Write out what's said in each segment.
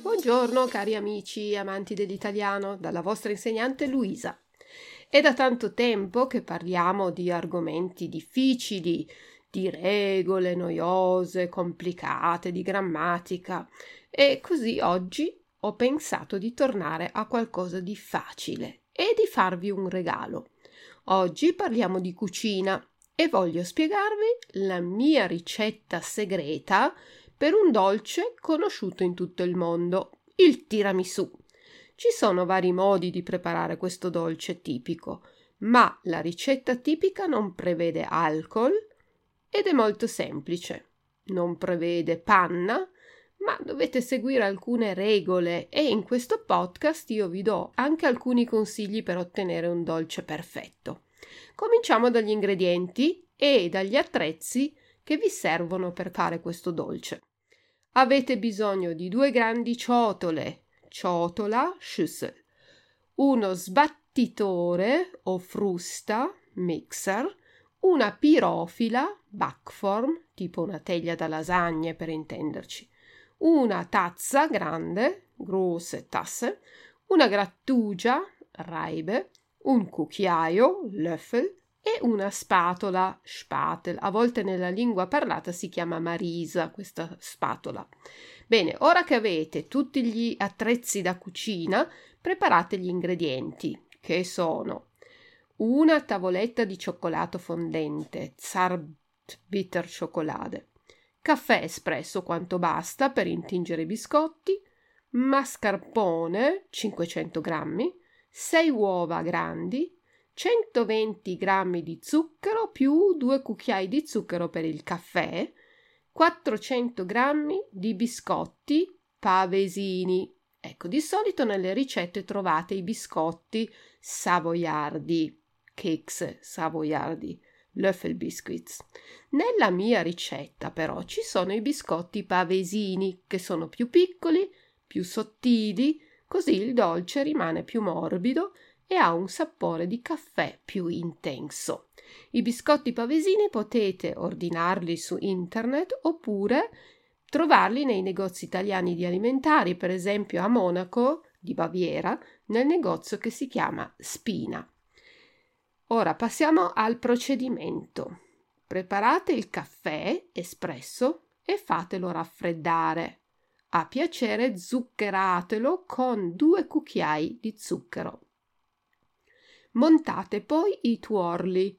Buongiorno cari amici amanti dell'italiano, dalla vostra insegnante Luisa. È da tanto tempo che parliamo di argomenti difficili, di regole noiose, complicate, di grammatica e così oggi ho pensato di tornare a qualcosa di facile e di farvi un regalo. Oggi parliamo di cucina e voglio spiegarvi la mia ricetta segreta per un dolce conosciuto in tutto il mondo, il tiramisù. Ci sono vari modi di preparare questo dolce tipico, ma la ricetta tipica non prevede alcol ed è molto semplice. Non prevede panna, ma dovete seguire alcune regole e in questo podcast io vi do anche alcuni consigli per ottenere un dolce perfetto. Cominciamo dagli ingredienti e dagli attrezzi che vi servono per fare questo dolce. Avete bisogno di due grandi ciotole, ciotola, Schüssel, uno sbattitore o frusta, mixer, una pirofila, backform, tipo una teglia da lasagne per intenderci, una tazza grande, grosse tasse, una grattugia, Reibe, un cucchiaio, Löffel, e una spatola, spatel. A volte nella lingua parlata si chiama marisa questa spatola. Bene, ora che avete tutti gli attrezzi da cucina, preparate gli ingredienti, che sono una tavoletta di cioccolato fondente, Zartbitter Schokolade, caffè espresso quanto basta per intingere i biscotti, mascarpone 500 grammi, 6 uova grandi, 120 g di zucchero più 2 cucchiai di zucchero per il caffè, 400 g di biscotti pavesini. Ecco, di solito nelle ricette trovate i biscotti savoiardi, cakes savoiardi, Löffelbiscuits. Nella mia ricetta però ci sono i biscotti pavesini che sono più piccoli, più sottili, così il dolce rimane più morbido e ha un sapore di caffè più intenso. I biscotti pavesini potete ordinarli su internet oppure trovarli nei negozi italiani di alimentari, per esempio a Monaco di Baviera, nel negozio che si chiama Spina. Ora passiamo al procedimento. Preparate il caffè espresso e fatelo raffreddare. A piacere zuccheratelo con due cucchiai di zucchero. Montate poi i tuorli,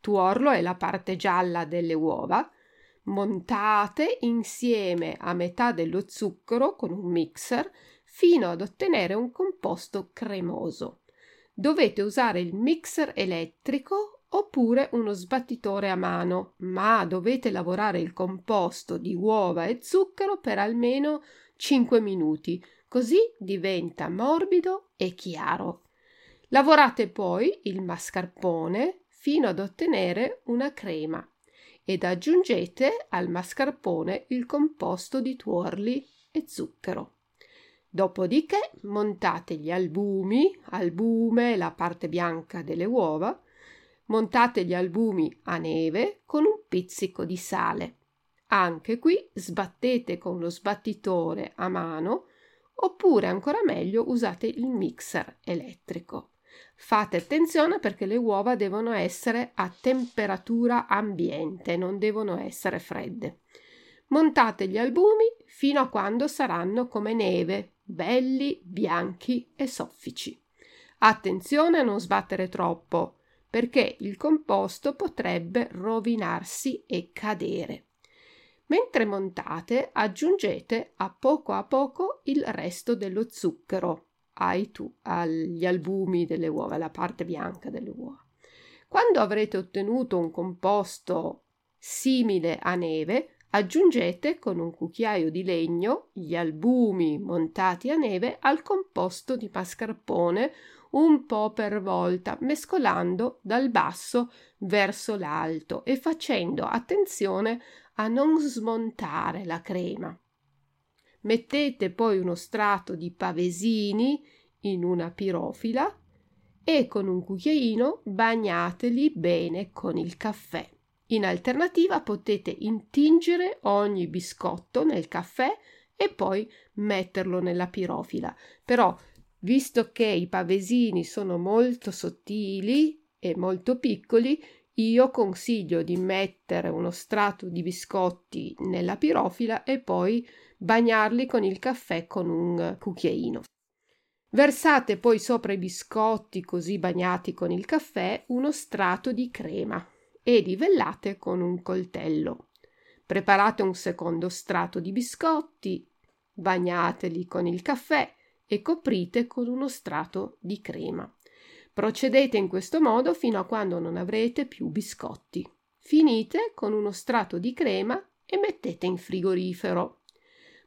tuorlo è la parte gialla delle uova, montate insieme a metà dello zucchero con un mixer fino ad ottenere un composto cremoso. Dovete usare il mixer elettrico oppure uno sbattitore a mano, ma dovete lavorare il composto di uova e zucchero per almeno 5 minuti, così diventa morbido e chiaro. Lavorate poi il mascarpone fino ad ottenere una crema ed aggiungete al mascarpone il composto di tuorli e zucchero. Dopodiché montate gli albumi, albume, la parte bianca delle uova, montate gli albumi a neve con un pizzico di sale. Anche qui sbattete con lo sbattitore a mano oppure ancora meglio usate il mixer elettrico. Fate attenzione perché le uova devono essere a temperatura ambiente, non devono essere fredde. Montate gli albumi fino a quando saranno come neve, belli, bianchi e soffici. Attenzione a non sbattere troppo, perché il composto potrebbe rovinarsi e cadere. Mentre montate, aggiungete a poco a poco il resto dello zucchero ai tu, agli albumi delle uova, la parte bianca delle uova. Quando avrete ottenuto un composto simile a neve, aggiungete con un cucchiaio di legno gli albumi montati a neve al composto di mascarpone un po' per volta, mescolando dal basso verso l'alto e facendo attenzione a non smontare la crema. Mettete poi uno strato di pavesini in una pirofila e con un cucchiaino bagnateli bene con il caffè. In alternativa potete intingere ogni biscotto nel caffè e poi metterlo nella pirofila. Però, visto che i pavesini sono molto sottili e molto piccoli, io consiglio di mettere uno strato di biscotti nella pirofila e poi bagnarli con il caffè con un cucchiaino. Versate poi sopra i biscotti così bagnati con il caffè uno strato di crema e livellate con un coltello. Preparate un secondo strato di biscotti, bagnateli con il caffè e coprite con uno strato di crema. Procedete in questo modo fino a quando non avrete più biscotti. Finite con uno strato di crema e mettete in frigorifero.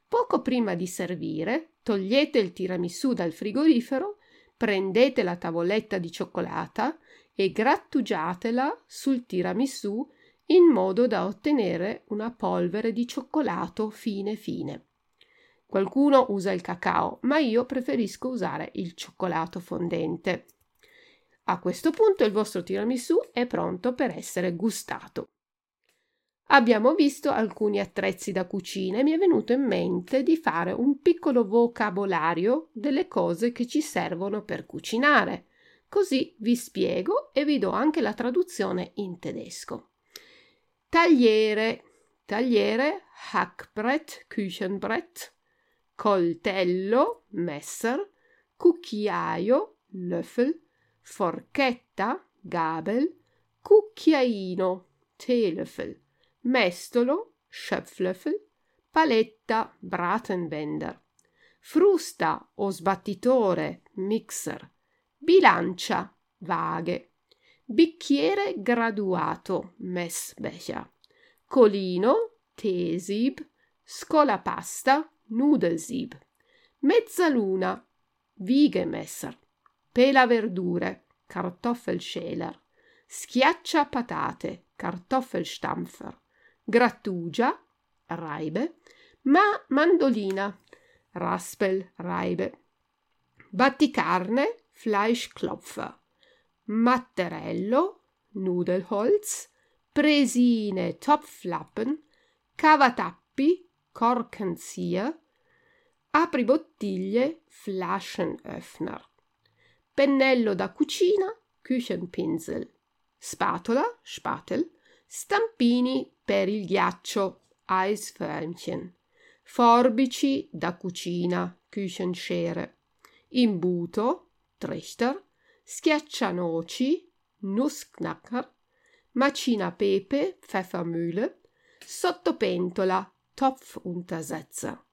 Poco prima di servire, togliete il tiramisù dal frigorifero, prendete la tavoletta di cioccolata e grattugiatela sul tiramisù in modo da ottenere una polvere di cioccolato fine fine. Qualcuno usa il cacao, ma io preferisco usare il cioccolato fondente. A questo punto il vostro tiramisù è pronto per essere gustato. Abbiamo visto alcuni attrezzi da cucina e mi è venuto in mente di fare un piccolo vocabolario delle cose che ci servono per cucinare. Così vi spiego e vi do anche la traduzione in tedesco. Tagliere, tagliere, Hackbrett, Küchenbrett, coltello, Messer, cucchiaio, Löffel, forchetta, Gabel, cucchiaino, Teelöffel mestolo, Schöpflöffel, paletta, Bratenbender, frusta o sbattitore, mixer, bilancia, vaghe, bicchiere graduato, Messbecher, colino, Teesieb, scolapasta, Nudelsieb, mezzaluna, Wiegemesser, pela verdure, Kartoffelschäler, schiaccia patate, Kartoffelstampfer, grattugia, Reibe, ma mandolina, Raspel, Reibe, batticarne, Fleischklopfer, Matterello, Nudelholz, Presine, Topflappen, cavatappi, Korkenzieher, apribottiglie, Flaschenöffner, pennello da cucina, Küchenpinsel, spatola, Spatel, stampini per il ghiaccio, Eisförmchen, forbici da cucina, Küchenschere, imbuto, Trichter, schiaccianoci, Nussknacker, macina pepe, Pfeffermühle, sottopentola, Topfuntersetzer,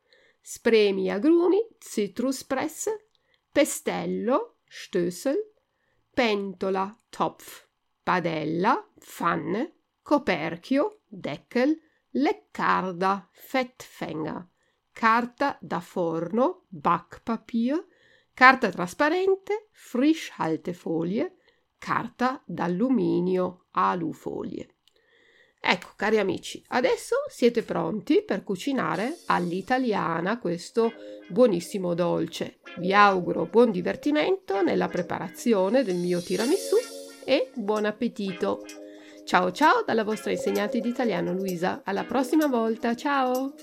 spremi agrumi, Zitruspresse, pestello, Stößel, pentola, Topf, padella, Pfanne, coperchio, Deckel, leccarda, Fettfänger, carta da forno, Backpapier, carta trasparente, Frischhaltefolie, carta d'alluminio, alufolie. Ecco, cari amici, adesso siete pronti per cucinare all'italiana questo buonissimo dolce. Vi auguro buon divertimento nella preparazione del mio tiramisù e buon appetito! Ciao ciao dalla vostra insegnante di italiano Luisa, alla prossima volta, ciao!